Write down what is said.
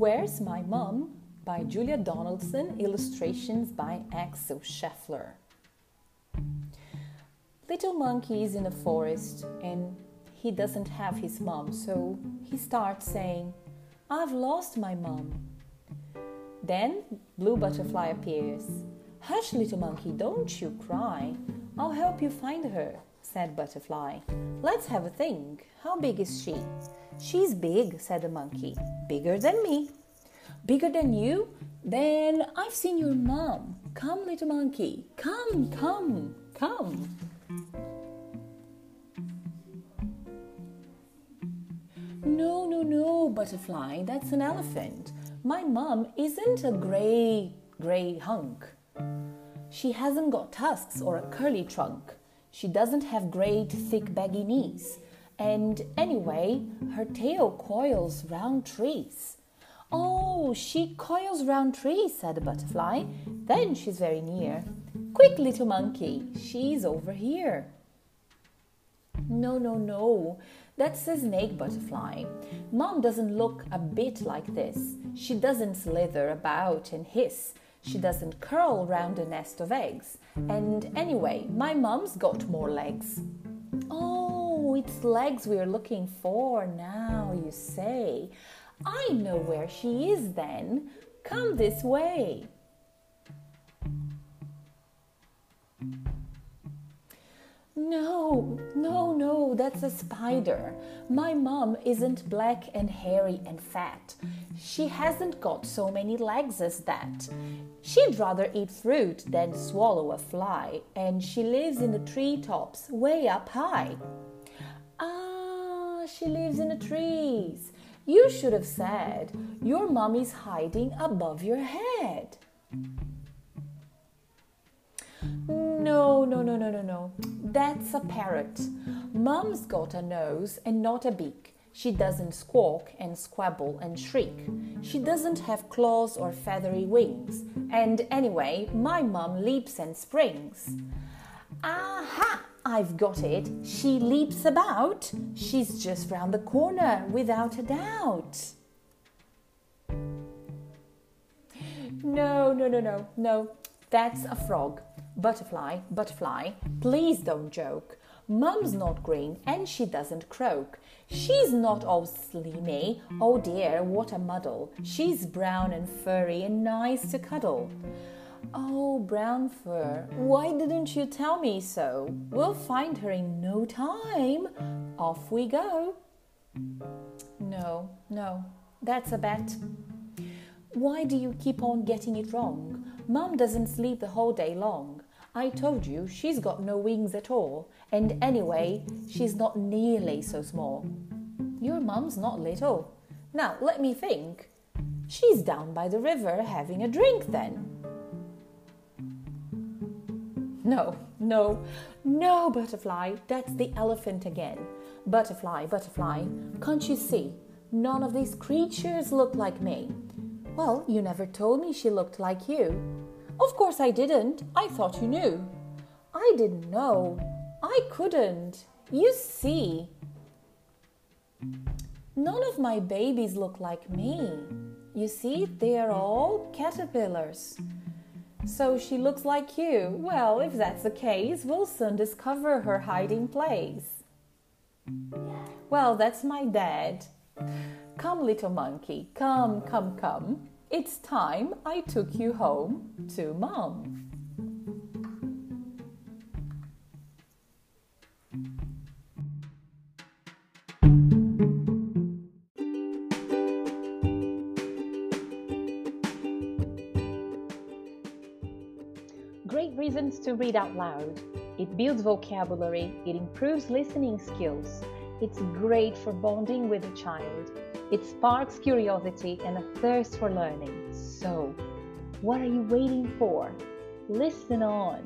Where's My Mom? by Julia Donaldson, illustrations by Axel Scheffler. Little monkey is in a forest and he doesn't have his mom, so he starts saying, I've lost my mom. Then Blue Butterfly appears. Hush, little monkey, don't you cry. I'll help you find her, said Butterfly. Let's have a think. How big is she? She's big, said the monkey. Bigger than me. Bigger than you? Then I've seen your mom. Come, little monkey. Come, come, come. No, no, no, butterfly. That's an elephant. My mom isn't a gray, gray hunk. She hasn't got tusks or a curly trunk. She doesn't have great, thick, baggy knees. And anyway, her tail coils round trees. Oh, she coils round trees, said the butterfly. Then she's very near. Quick, little monkey, she's over here. No, no, no. That's a snake butterfly. Mom doesn't look a bit like this. She doesn't slither about and hiss. She doesn't curl round a nest of eggs. And anyway, my mom's got more legs. Oh, it's legs we're looking for now, you say. I know where she is then. Come this way. No, no, no, that's a spider. My mom isn't black and hairy and fat. She hasn't got so many legs as that. She'd rather eat fruit than swallow a fly, and she lives in the tree tops, way up high. She lives in the trees. You should have said, Your mommy's hiding above your head. No, no, no, no, no, no. That's a parrot. Mom's got a nose and not a beak. She doesn't squawk and squabble and shriek. She doesn't have claws or feathery wings. And anyway, my mom leaps and springs. Aha! I've got it. She leaps about. She's just round the corner, without a doubt. No, no, no, no, no. That's a frog. Butterfly, butterfly, please don't joke. Mum's not green and she doesn't croak. She's not all slimy. Oh dear, what a muddle. She's brown and furry and nice to cuddle. Oh, brown fur, why didn't you tell me so? We'll find her in no time. Off we go. No, no, that's a bet. Why do you keep on getting it wrong? Mum doesn't sleep the whole day long. I told you she's got no wings at all, and anyway, she's not nearly so small. Your mum's not little. Now, let me think. She's down by the river having a drink then. No, no, no, butterfly, that's the elephant again. Butterfly, butterfly, can't you see? None of these creatures look like me. Well, you never told me she looked like you. Of course I didn't. I thought you knew. I didn't know. I couldn't. You see. None of my babies look like me. You see, they are all caterpillars. So she looks like you. Well, if that's the case, we'll soon discover her hiding place. Well, that's my dad. Come, little monkey, come, come, come. It's time I took you home to mom. Great reasons to read out loud. It builds vocabulary, it improves listening skills. It's great for bonding with a child. It sparks curiosity and a thirst for learning. So, what are you waiting for? Listen on.